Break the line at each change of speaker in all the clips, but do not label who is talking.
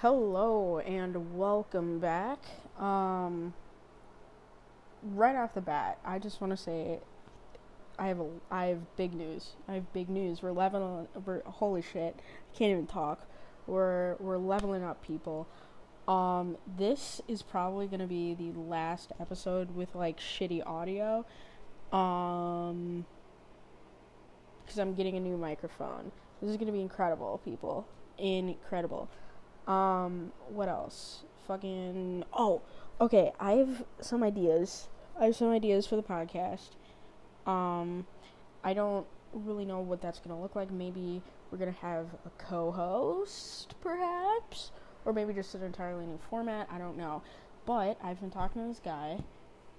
Hello and welcome back. Um, right off the bat, I just want to say I have a, I have big news. I have big news. We're leveling. We're holy shit. I can't even talk. We're we're leveling up, people. Um, this is probably gonna be the last episode with like shitty audio. Um, because I'm getting a new microphone. This is gonna be incredible, people. Incredible. Um, what else? Fucking. Oh, okay. I have some ideas. I have some ideas for the podcast. Um, I don't really know what that's gonna look like. Maybe we're gonna have a co-host, perhaps, or maybe just an entirely new format. I don't know. But I've been talking to this guy,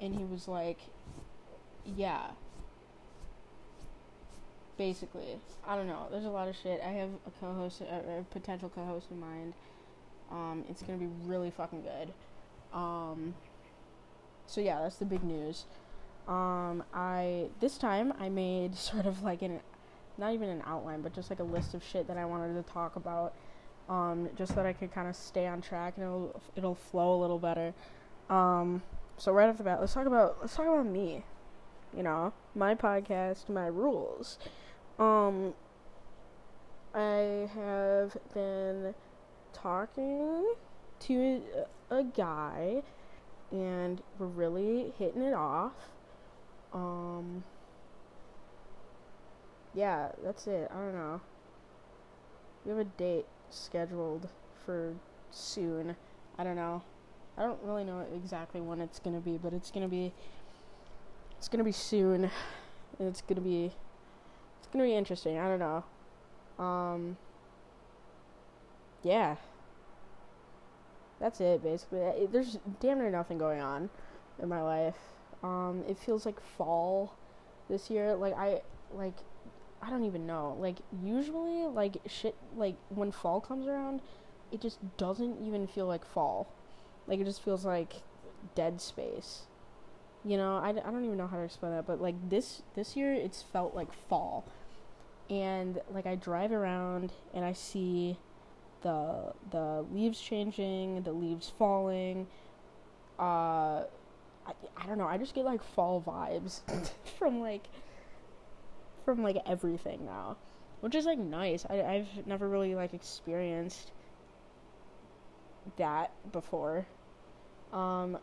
and he was like, "Yeah." Basically, I don't know. There's a lot of shit. I have a co-host, a, a potential co-host in mind. Um, it's gonna be really fucking good. Um, so yeah, that's the big news. Um, I this time I made sort of like an, not even an outline, but just like a list of shit that I wanted to talk about. Um, just so that I could kind of stay on track and it'll it'll flow a little better. Um, so right off the bat, let's talk about let's talk about me. You know, my podcast, my rules. Um, I have been talking to a, guy and we're really hitting it off. Um yeah, that's it. I don't know. We have a date scheduled for soon. I don't know. I don't really know exactly when it's to be, but it's to be it's to be soon. It's to be it's to be interesting. I don't know. Um yeah. That's it, basically. There's damn near nothing going on in my life. Um, it feels like fall this year. Like I like I don't even know. Like usually like shit like when fall comes around, it just doesn't even feel like fall. Like it just feels like dead space. You know, I, I don't even know how to explain that, but like this this year it's felt like fall. And like I drive around and I see the the leaves changing, the leaves falling. Uh, I, I don't know. I just get like fall vibes from like from like everything now, which is like nice. I I've never really like experienced that before. Um,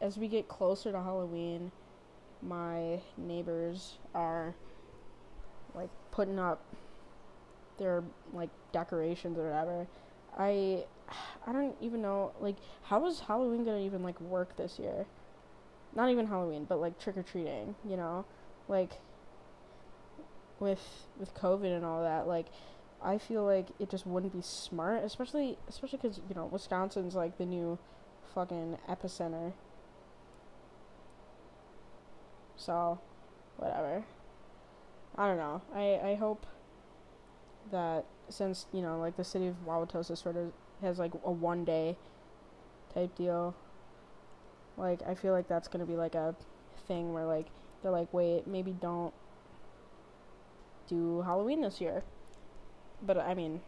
as we get closer to Halloween, my neighbors are like putting up their like decorations or whatever. I I don't even know like how is Halloween gonna even like work this year? Not even Halloween, but like trick or treating, you know, like with with COVID and all that. Like I feel like it just wouldn't be smart, especially especially because you know Wisconsin's like the new fucking epicenter. So, whatever. I don't know. I I hope that since you know like the city of Wauwatosa sort of has like a one day type deal like I feel like that's gonna be like a thing where like they're like wait maybe don't do Halloween this year. But I mean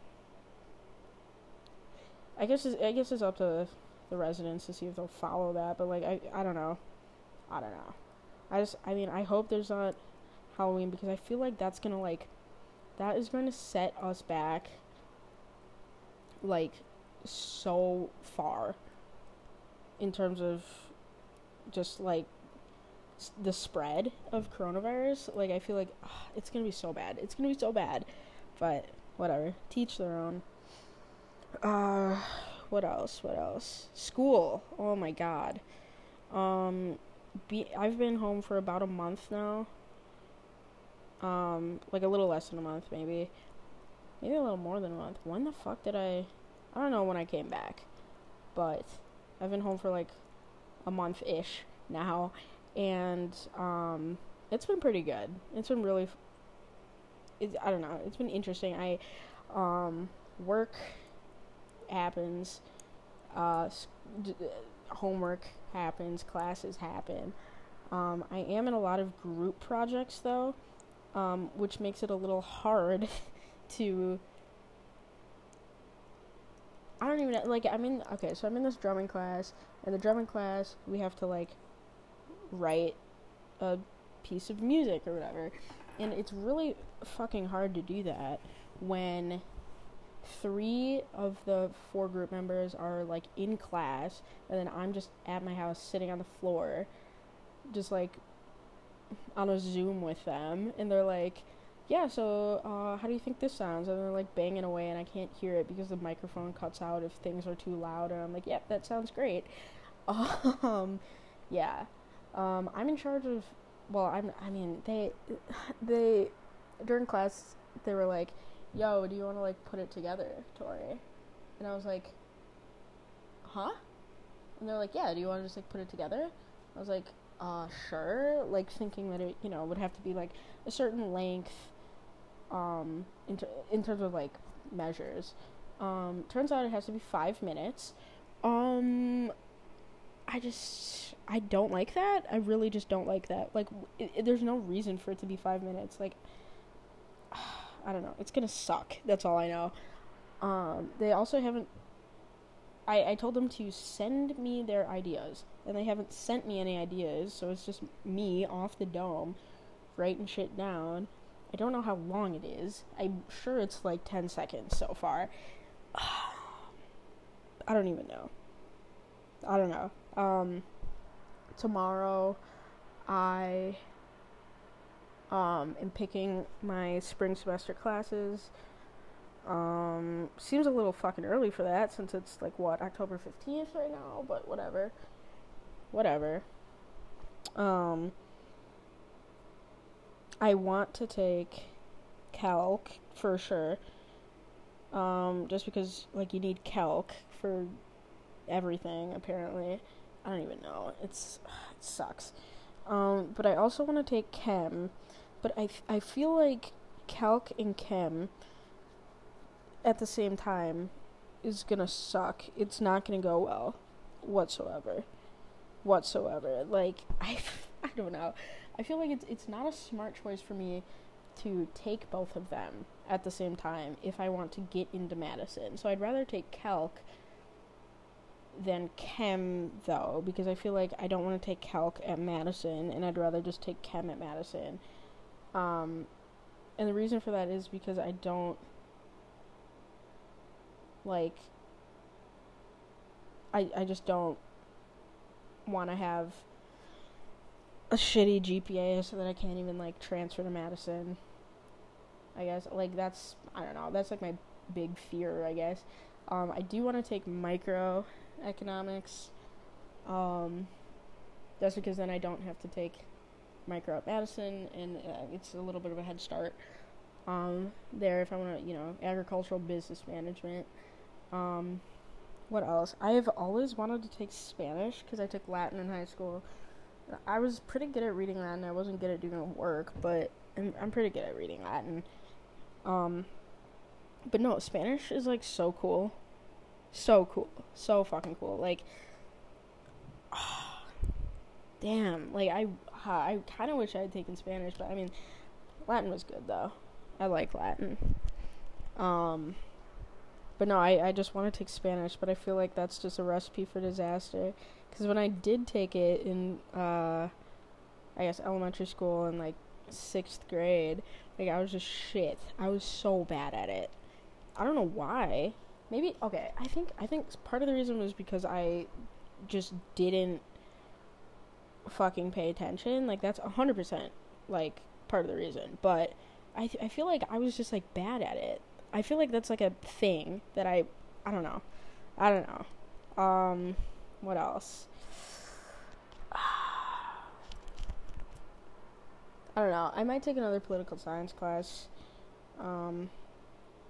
I guess it's, I guess it's up to the residents to see if they'll follow that but like I I don't know. I don't know. I just I mean I hope there's not Halloween because I feel like that's gonna like that is going to set us back like so far in terms of just like the spread of coronavirus. Like i feel like ugh, it's gonna be so bad. It's gonna be so bad. But whatever. Teach their own. Uh what else? What else? School. Oh my god. Um be i've been home for about a month now um, like a little less than a month, maybe, maybe a little more than a month. When the fuck did I? I don't know when I came back, but I've been home for like a month ish now, and um, it's been pretty good. It's been really. It's, I don't know. It's been interesting. I um, work happens, uh, homework happens, classes happen. Um, I am in a lot of group projects though, um, which makes it a little hard to. I I don't even know, like I'm in okay, so I'm in this drumming class, and the drumming class we have to like write a piece of music or whatever. And it's really fucking hard to do that when three of the four group members are like in class and then I'm just at my house sitting on the floor just like on a Zoom with them and they're like yeah, so uh, how do you think this sounds? And they're like banging away, and I can't hear it because the microphone cuts out if things are too loud. And I'm like, yep, that sounds great. Um, yeah, um, I'm in charge of. Well, I'm. I mean, they, they, during class, they were like, "Yo, do you want to like put it together, Tori?" And I was like, "Huh?" And they're like, "Yeah, do you want to just like put it together?" I was like, "Uh, sure." Like thinking that it, you know, would have to be like a certain length um, in, ter- in terms of like measures. Um, turns out it has to be five minutes. Um, I just I don't like that. I really just don't like that. Like, it, it, there's no reason for it to be five minutes. Like, I don't know. It's gonna suck. That's all I know. Um, they also haven't. I I told them to send me their ideas, and they haven't sent me any ideas. So it's just me off the dome, writing shit down. I don't know how long it is. I'm sure it's like 10 seconds so far. I don't even know. I don't know. Um, tomorrow, I um, am picking my spring semester classes. Um, seems a little fucking early for that since it's like what October 15th right now, but whatever. Whatever. Um, I want to take calc for sure. Um, just because like you need calc for everything apparently. I don't even know. It's it sucks. Um, but I also want to take chem, but I I feel like calc and chem at the same time is gonna suck. It's not gonna go well whatsoever, whatsoever. Like I I don't know. I feel like it's it's not a smart choice for me to take both of them at the same time if I want to get into Madison. So I'd rather take calc than chem though because I feel like I don't want to take calc at Madison and I'd rather just take chem at Madison. Um and the reason for that is because I don't like I I just don't want to have a shitty GPA so that I can't even like transfer to Madison. I guess like that's I don't know that's like my big fear I guess. Um, I do want to take microeconomics. Um, that's because then I don't have to take micro at Madison, and uh, it's a little bit of a head start um, there if I want to, you know, agricultural business management. Um, what else? I have always wanted to take Spanish because I took Latin in high school. I was pretty good at reading Latin. I wasn't good at doing work, but I'm, I'm pretty good at reading Latin. Um, but no, Spanish is like so cool, so cool, so fucking cool. Like, oh, damn, like I I kind of wish I had taken Spanish, but I mean, Latin was good though. I like Latin. Um, but no, I I just want to take Spanish, but I feel like that's just a recipe for disaster. Because when I did take it in, uh, I guess elementary school and like sixth grade, like I was just shit. I was so bad at it. I don't know why. Maybe okay. I think I think part of the reason was because I just didn't fucking pay attention. Like that's hundred percent like part of the reason. But I th- I feel like I was just like bad at it. I feel like that's like a thing that I I don't know. I don't know. Um, what else? I don't know. I might take another political science class. Um,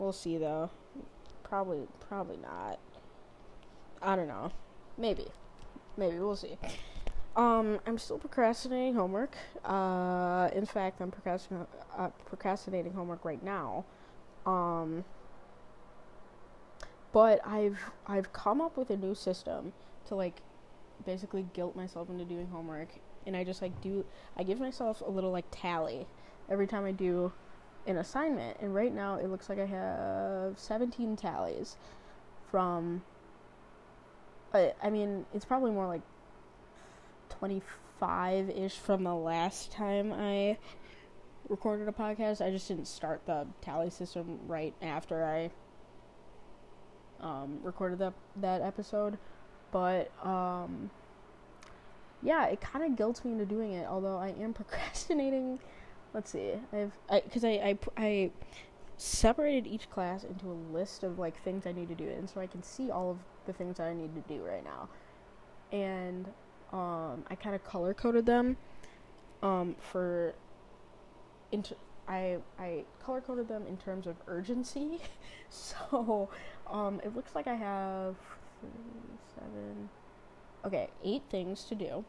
we'll see though. Probably, probably not. I don't know. Maybe, maybe we'll see. Um, I'm still procrastinating homework. Uh, in fact, I'm procrastinating uh, procrastinating homework right now. Um, but I've I've come up with a new system to like basically guilt myself into doing homework. And I just like do I give myself a little like tally every time I do an assignment. And right now it looks like I have 17 tallies from but I mean, it's probably more like 25 ish from the last time I recorded a podcast. I just didn't start the tally system right after I um, recorded that that episode, but um, yeah, it kind of guilts me into doing it. Although I am procrastinating. Let's see, I've because I, I, I I separated each class into a list of like things I need to do, and so I can see all of the things that I need to do right now, and um, I kind of color coded them um, for into I I color coded them in terms of urgency. so um, it looks like I have three, seven, okay, eight things to do.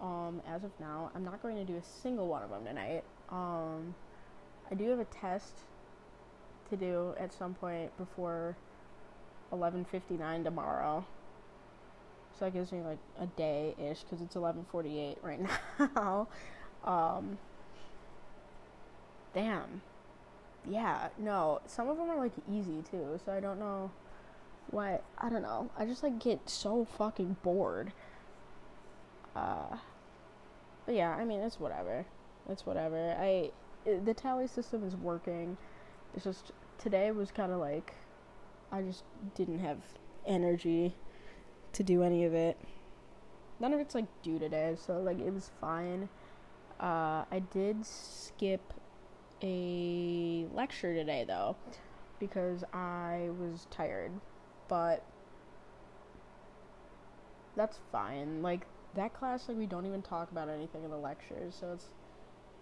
Um, as of now, I'm not going to do a single one of them tonight. Um, I do have a test to do at some point before 11:59 tomorrow. So that gives me like a day ish because it's 11:48 right now. Damn. Yeah, no. Some of them are like easy too, so I don't know what I don't know. I just like get so fucking bored. Uh but yeah, I mean it's whatever. It's whatever. I it, the tally system is working. It's just today was kind of like I just didn't have energy to do any of it. None of it's like due today, so like it was fine. Uh, I did skip a lecture today though because I was tired, but that's fine. Like that class, like we don't even talk about anything in the lectures, so it's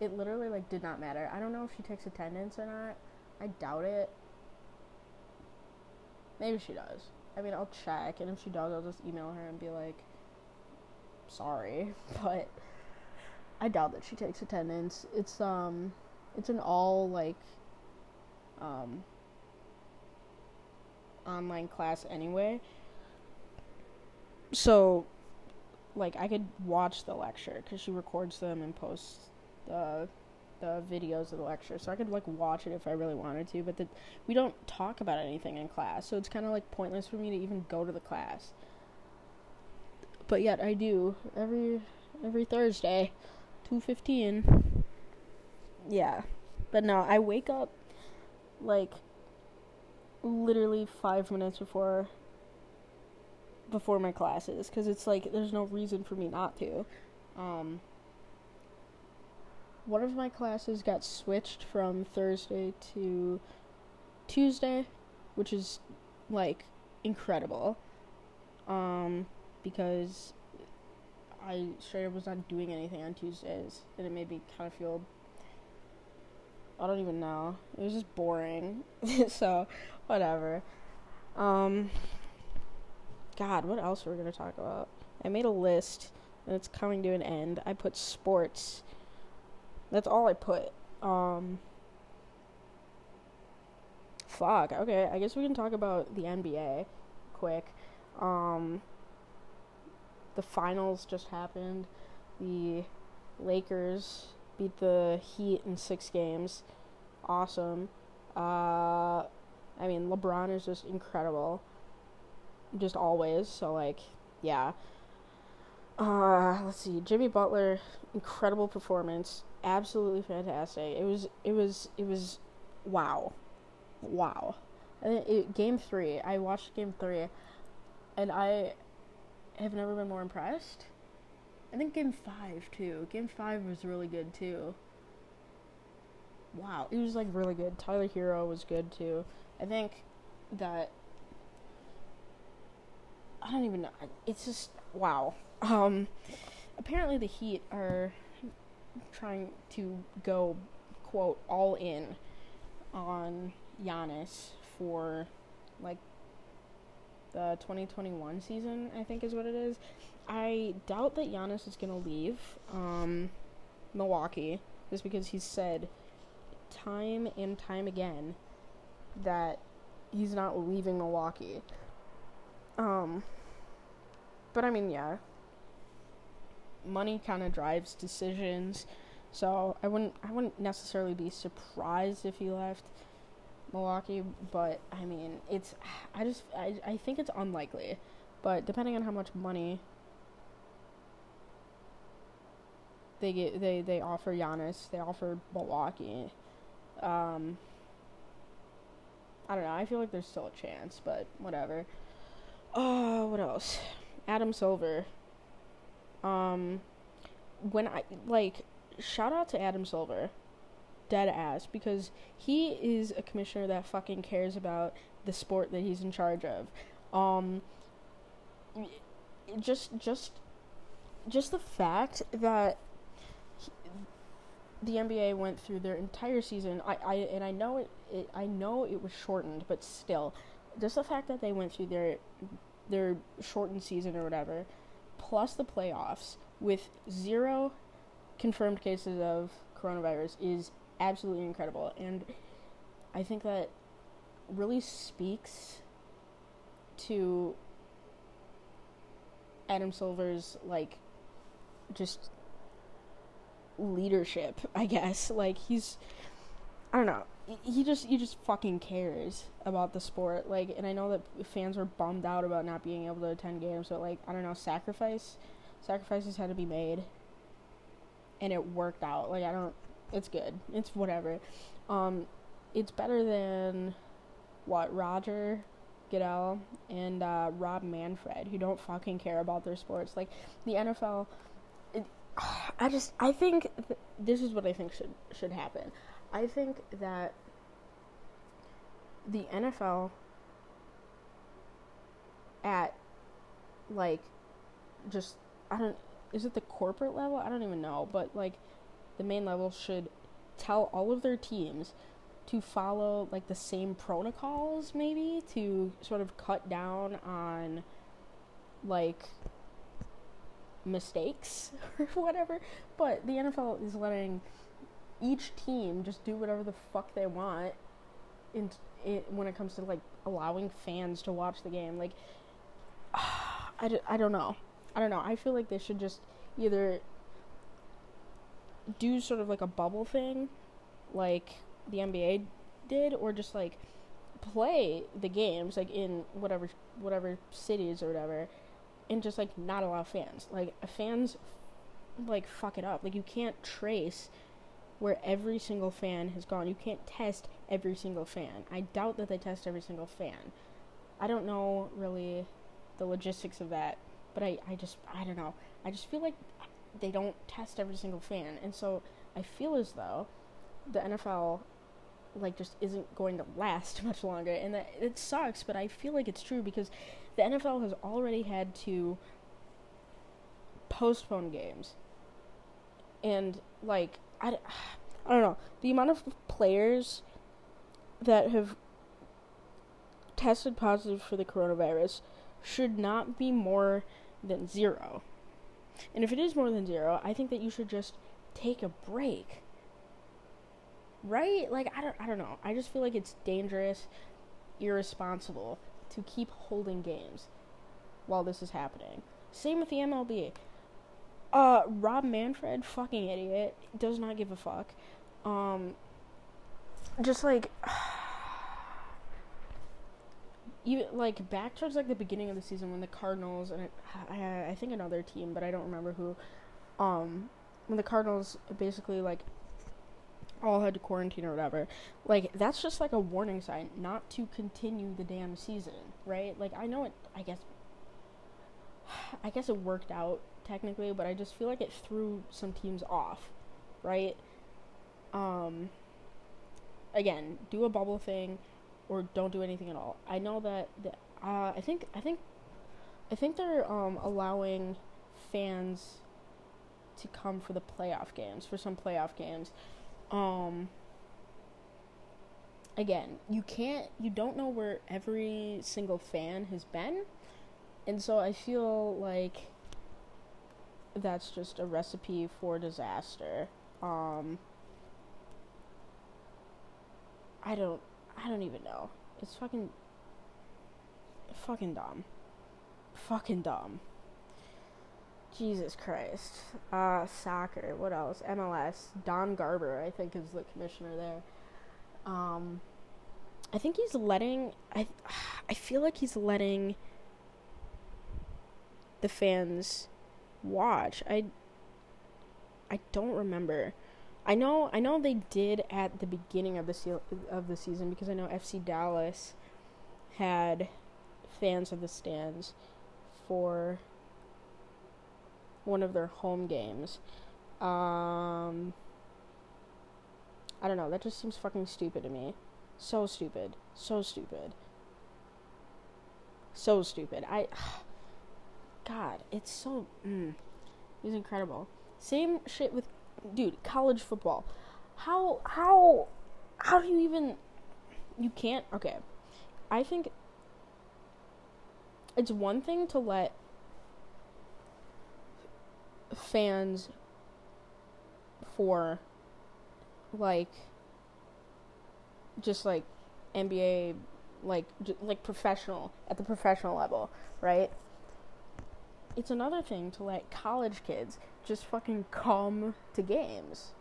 it literally like did not matter. I don't know if she takes attendance or not. I doubt it. Maybe she does. I mean, I'll check, and if she does, I'll just email her and be like, sorry, but I doubt that she takes attendance. It's um, it's an all like um online class anyway. So, like, I could watch the lecture because she records them and posts the the videos of the lecture, so I could like watch it if I really wanted to. But the, we don't talk about anything in class, so it's kind of like pointless for me to even go to the class. But yet I do every every Thursday, two fifteen. Yeah, but no, I wake up like literally five minutes before before my classes because it's like there's no reason for me not to. Um, one of my classes got switched from Thursday to Tuesday, which is like incredible. Um, because I straight up was not doing anything on Tuesdays, and it made me kind of feel. I don't even know. It was just boring. so, whatever. Um, God, what else were we gonna talk about? I made a list, and it's coming to an end. I put sports that's all I put. Um Fuck. Okay, I guess we can talk about the NBA quick. Um the finals just happened. The Lakers beat the Heat in 6 games. Awesome. Uh I mean, LeBron is just incredible. Just always. So like, yeah. Uh, let's see. Jimmy Butler, incredible performance absolutely fantastic. It was it was it was wow, wow. And it, game three, I watched game three, and I have never been more impressed. I think game five too. Game five was really good too. Wow, it was like really good. Tyler Herro was good too. I think that I don't even know. It's just wow. Um, apparently the Heat are trying to go quote all in on Giannis for like the 2021 season, I think is what it is. I doubt that Giannis is going to leave um, Milwaukee just because he's said time and time again that he's not leaving Milwaukee. Um, but I mean, yeah, money kind of drives decisions. So I wouldn't I wouldn't necessarily be surprised if he left Milwaukee, but I mean it's I just I I think it's unlikely. But depending on how much money they get, they they offer Giannis, they offer Milwaukee. Um, I don't know. I feel like there's still a chance, but whatever. Oh, what else? Adam Silver. Um, when I like, shout out to Adam Silver, dead ass, because he is a commissioner that fucking cares about the sport that he's in charge of. Um, just, just, just the fact that the NBA went through their entire season. I, I and I know it, it. I know it was shortened, but still, just the fact that they went through their their shortened season or whatever, plus the playoffs with zero confirmed cases of coronavirus is absolutely incredible, and I think that really speaks to Adam Silver's like just leadership, I guess. Like he's I don't know. He just he just fucking cares about the sport. Like and I know that fans were bummed out about not being able to attend games, but like I don't know, sacrifice sacrifices had to be made. And it worked out. Like I don't it's good. It's whatever. Um it's better than what Roger Goodell and uh, Rob Manfred, who don't fucking care about their sports. Like the NFL, I just I think th- this is what I think should should happen. I think that the NFL at like just I don't is it the corporate level? I don't even know, but like the main level should tell all of their teams to follow like the same protocols maybe to sort of cut down on like mistakes or whatever. But the NFL is letting each team just do whatever the fuck they want in, when it comes to like allowing fans to watch the game. Like, I, d- I don't know. I don't know. I feel like they should just either do sort of like a bubble thing, like the NBA did, or just like play the games like in whatever whatever cities or whatever and just like not allow fans. Like fans like fuck it up. Like you can't trace where every single fan has gone. You can't test every single fan. I doubt that they test every single fan. I don't know really the logistics of that, but I, I just I don't know. I just feel like they don't test every single fan. And so I feel as though the NFL like just isn't going to last much longer and that it sucks, but I feel like it's true because the NFL has already had to postpone games. And, like, I, I don't know. The amount of players that have tested positive for the coronavirus should not be more than zero. And if it is more than zero, I think that you should just take a break. Right? Like I don't I don't know. I just feel like it's dangerous, irresponsible to keep holding games while this is happening. Same with the MLB. Uh, Rob Manfred, fucking idiot, does not give a fuck. Um, just like, even like back towards like the beginning of the season when the Cardinals and I, I think another team, but I don't remember who. Um, when the Cardinals basically like all had to quarantine or whatever. Like that's just like a warning sign not to continue the damn season, right? Like I know it I guess I guess it worked out technically, but I just feel like it threw some teams off, right? Um again, do a bubble thing or don't do anything at all. I know that the, uh, I think I think I think they're um allowing fans to come for the playoff games, for some playoff games um again, you can't you don't know where every single fan has been. And so I feel like that's just a recipe for disaster. Um I don't I don't even know. It's fucking fucking dumb. Fucking dumb. Jesus Christ. Uh, soccer. What else? MLS. Don Garber, I think, is the commissioner there. Um, I think he's letting. I, I feel like he's letting the fans watch. I I don't remember. I know I know they did at the beginning of the se- of the season because I know FC Dallas had fans of the stands for one of their home games. Um I don't know, that just seems fucking stupid to me. So stupid. So stupid. So stupid. I God, it's so mm, it's incredible. Same shit with dude, college football. How how how do you even you can't okay. I think it's one thing to let fans for like just like NBA like j- like professional at the professional level, right? It's another thing to let college kids just fucking come to games.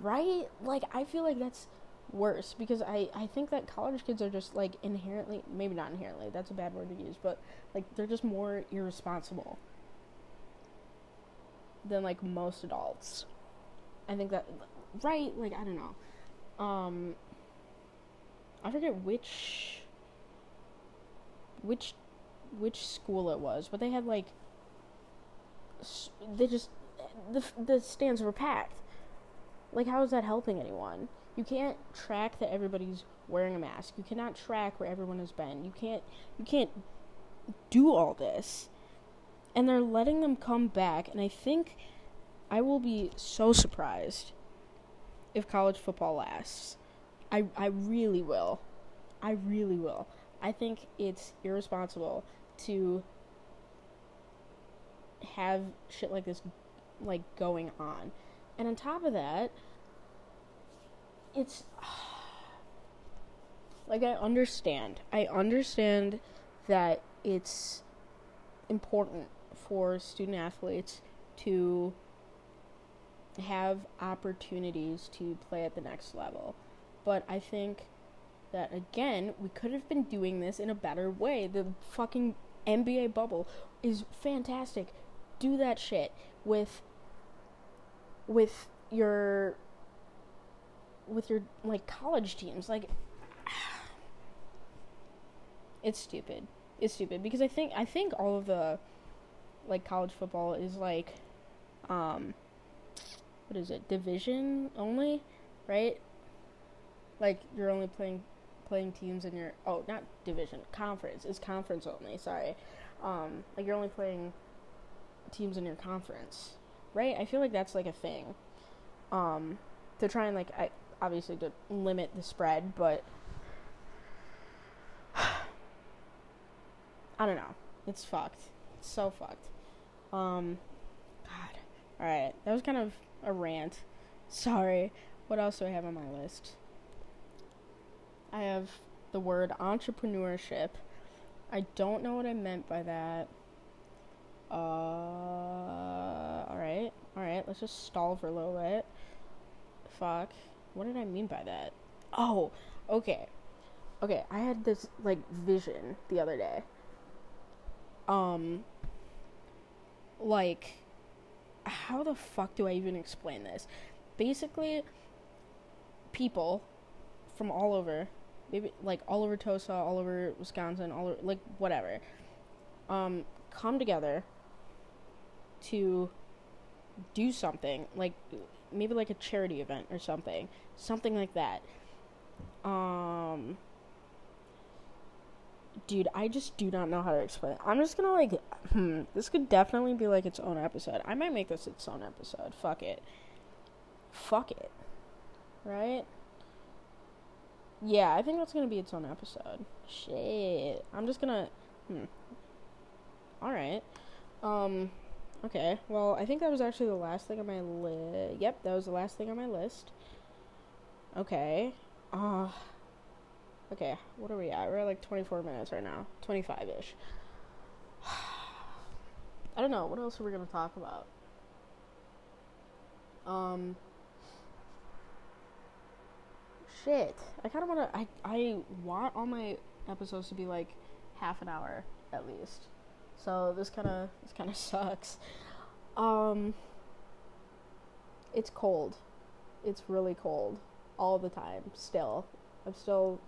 Right? Like I feel like that's worse because I I think that college kids are just like inherently maybe not inherently, that's a bad word to use, but like they're just more irresponsible than like most adults. I think that right, like I don't know. Um I forget which which which school it was, but they had like they just the the stands were packed. Like how is that helping anyone? You can't track that everybody's wearing a mask. You cannot track where everyone has been. You can't you can't do all this. And they're letting them come back and I think I will be so surprised if college football lasts. I I really will. I really will. I think it's irresponsible to have shit like this like going on. And on top of that, it's like I understand. I understand that it's important for student athletes to have opportunities to play at the next level. But I think that again, we could have been doing this in a better way. The fucking NBA bubble is fantastic. Do that shit with with your with your like college teams. Like it's stupid. It's stupid because I think I think all of the like college football is like um what is it? Division only, right? Like you're only playing playing teams in your oh not division conference it's conference only sorry. Um like you're only playing teams in your conference right? I feel like that's like a thing. Um to try and like i obviously to limit the spread but i don't know. It's fucked so fucked um god all right that was kind of a rant sorry what else do i have on my list I have the word entrepreneurship. I don't know what I meant by that. Uh, alright, alright, let's just stall for a little bit. Fuck. What did I mean by that? Oh, okay. Okay, I had this, like, vision the other day. Um, like, how the fuck do I even explain this? Basically, people from all over maybe like all over Tosa, all over Wisconsin, all over, like whatever, um, come together to do something like maybe like a charity event or something, something like that. Um, dude, I just do not know how to explain. It. I'm just gonna like, hmm, this could definitely be like its own episode. I might make this its own episode. Fuck it. Fuck it. Right? Yeah, I think that's gonna be its own episode. Shit. I'm just gonna. Hmm. Alright. Um. Okay. Well, I think that was actually the last thing on my list. Yep, that was the last thing on my list. Okay. Uh. Okay, what are we at? We're at like 24 minutes right now. 25 ish. I don't know. What else are we to talk about? Um shit. I kind of want to. I I want all my episodes to be like half an hour at least. So this kind of this kind of sucks. Um it's cold. It's really cold all the time still. I'm still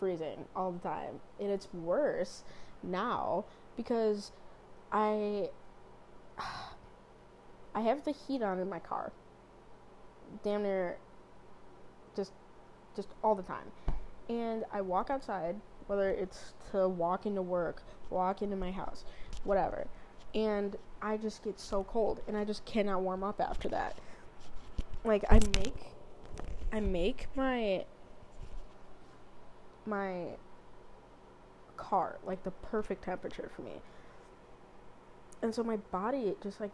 freezing all the time. And it's worse now because I I have the heat on in my car. Damn near just just all the time. And I walk outside, whether it's to walk into work, walk into my house, whatever. And I just get so cold and I just cannot warm up after that. Like I make I make my my car like the perfect temperature for me. And so my body just like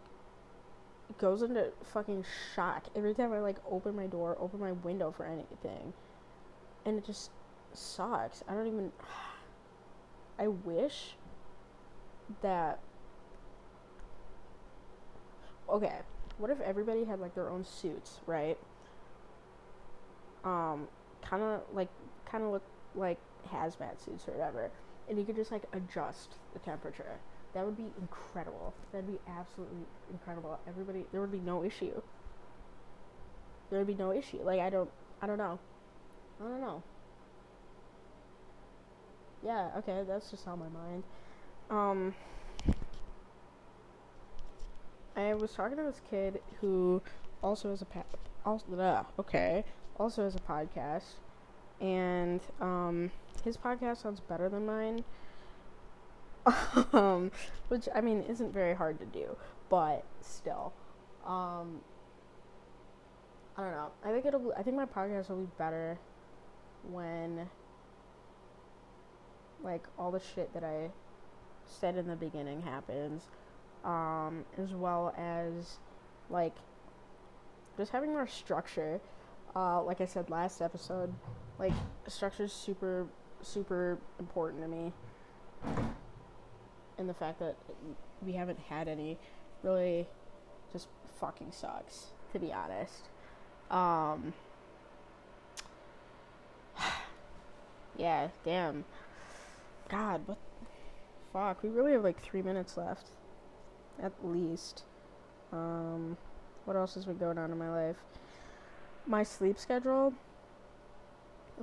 goes into fucking shock every time I like open my door, open my window for anything. And it just sucks. I don't even I wish that okay, what if everybody had like their own suits, right? Um kind of like kind of look like hazmat suits or whatever, and you could just like adjust the temperature. That would be incredible. That'd be absolutely incredible. Everybody, there would be no issue. There would be no issue. Like I don't, I don't know. I don't know. Yeah, okay, that's just on my mind. Um, I was talking to this kid who also has a pa- also, uh, okay, also has a podcast, and um, his podcast sounds better than mine. um, which I mean isn't very hard to do, but still, um, I don't know. I think it'll. I think my podcast will be better when, like, all the shit that I said in the beginning happens, um, as well as, like, just having more structure. Uh, like I said last episode, like structure is super super important to me. And the fact that we haven't had any really just fucking sucks to be honest. Um yeah damn. God what fuck we really have like three minutes left at least. Um what else has been going on in my life my sleep schedule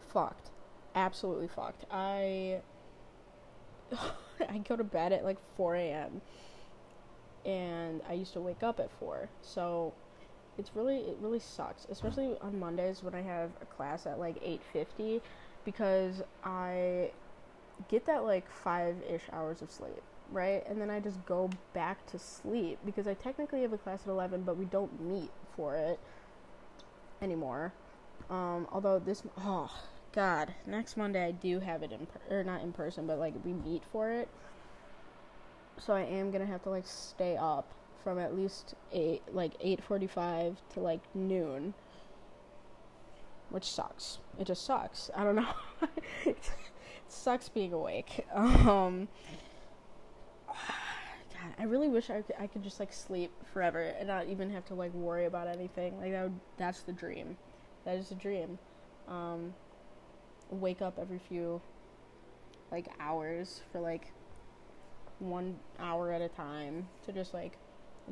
fucked absolutely fucked i I go to bed at like 4 a.m. and I used to wake up at 4. So it's really it really sucks, especially on Mondays when I have a class at like 8:50 because I get that like 5ish hours of sleep, right? And then I just go back to sleep because I technically have a class at 11, but we don't meet for it anymore. Um, although this oh God, next Monday I do have it in per- or not in person, but like we meet for it. So I am gonna have to like stay up from at least eight, like eight forty-five to like noon, which sucks. It just sucks. I don't know. it sucks being awake. Um, I really wish I could, I could just like sleep forever and not even have to like worry about anything. Like that would, that's the dream. That is the dream. Um, wake up every few like hours for like one hour at a time to just like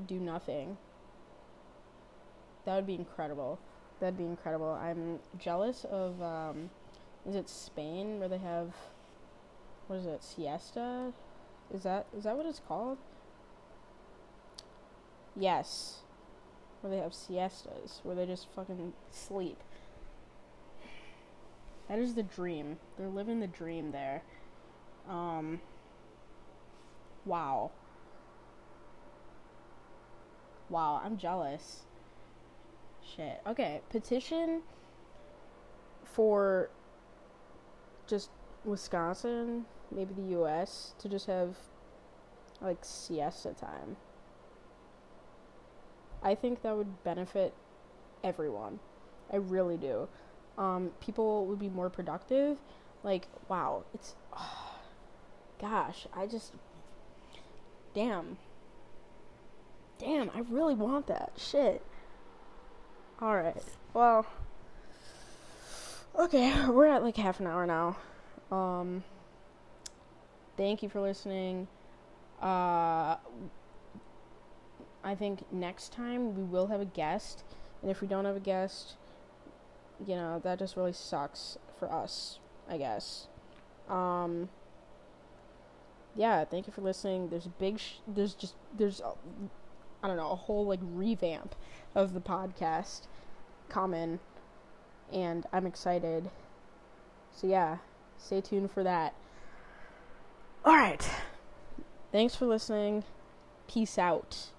do nothing. That would be incredible. That'd be incredible. I'm jealous of um is it Spain where they have what is it, siesta? Is that is that what it's called? Yes. Where they have siestas, where they just fucking sleep. That is the dream. They're living the dream there. Um, wow. Wow, I'm jealous. Shit. Okay, petition for just Wisconsin, maybe the US, to just have like siesta time. I think that would benefit everyone. I really do um, people would be more productive. Like, wow, it's, oh, gosh, I just, damn, damn, I really want that shit. All right, well, okay, we're at like half an hour now. Um, thank you for listening. Uh, I think next time we will have a guest, and if we don't have a guest, you know that just really sucks for us. I guess. Um, yeah, thank you for listening. There's a big, sh- there's just, there's, a, I don't know, a whole like revamp of the podcast coming, and I'm excited. So yeah, stay tuned for that. All right. Thanks for listening. Peace out.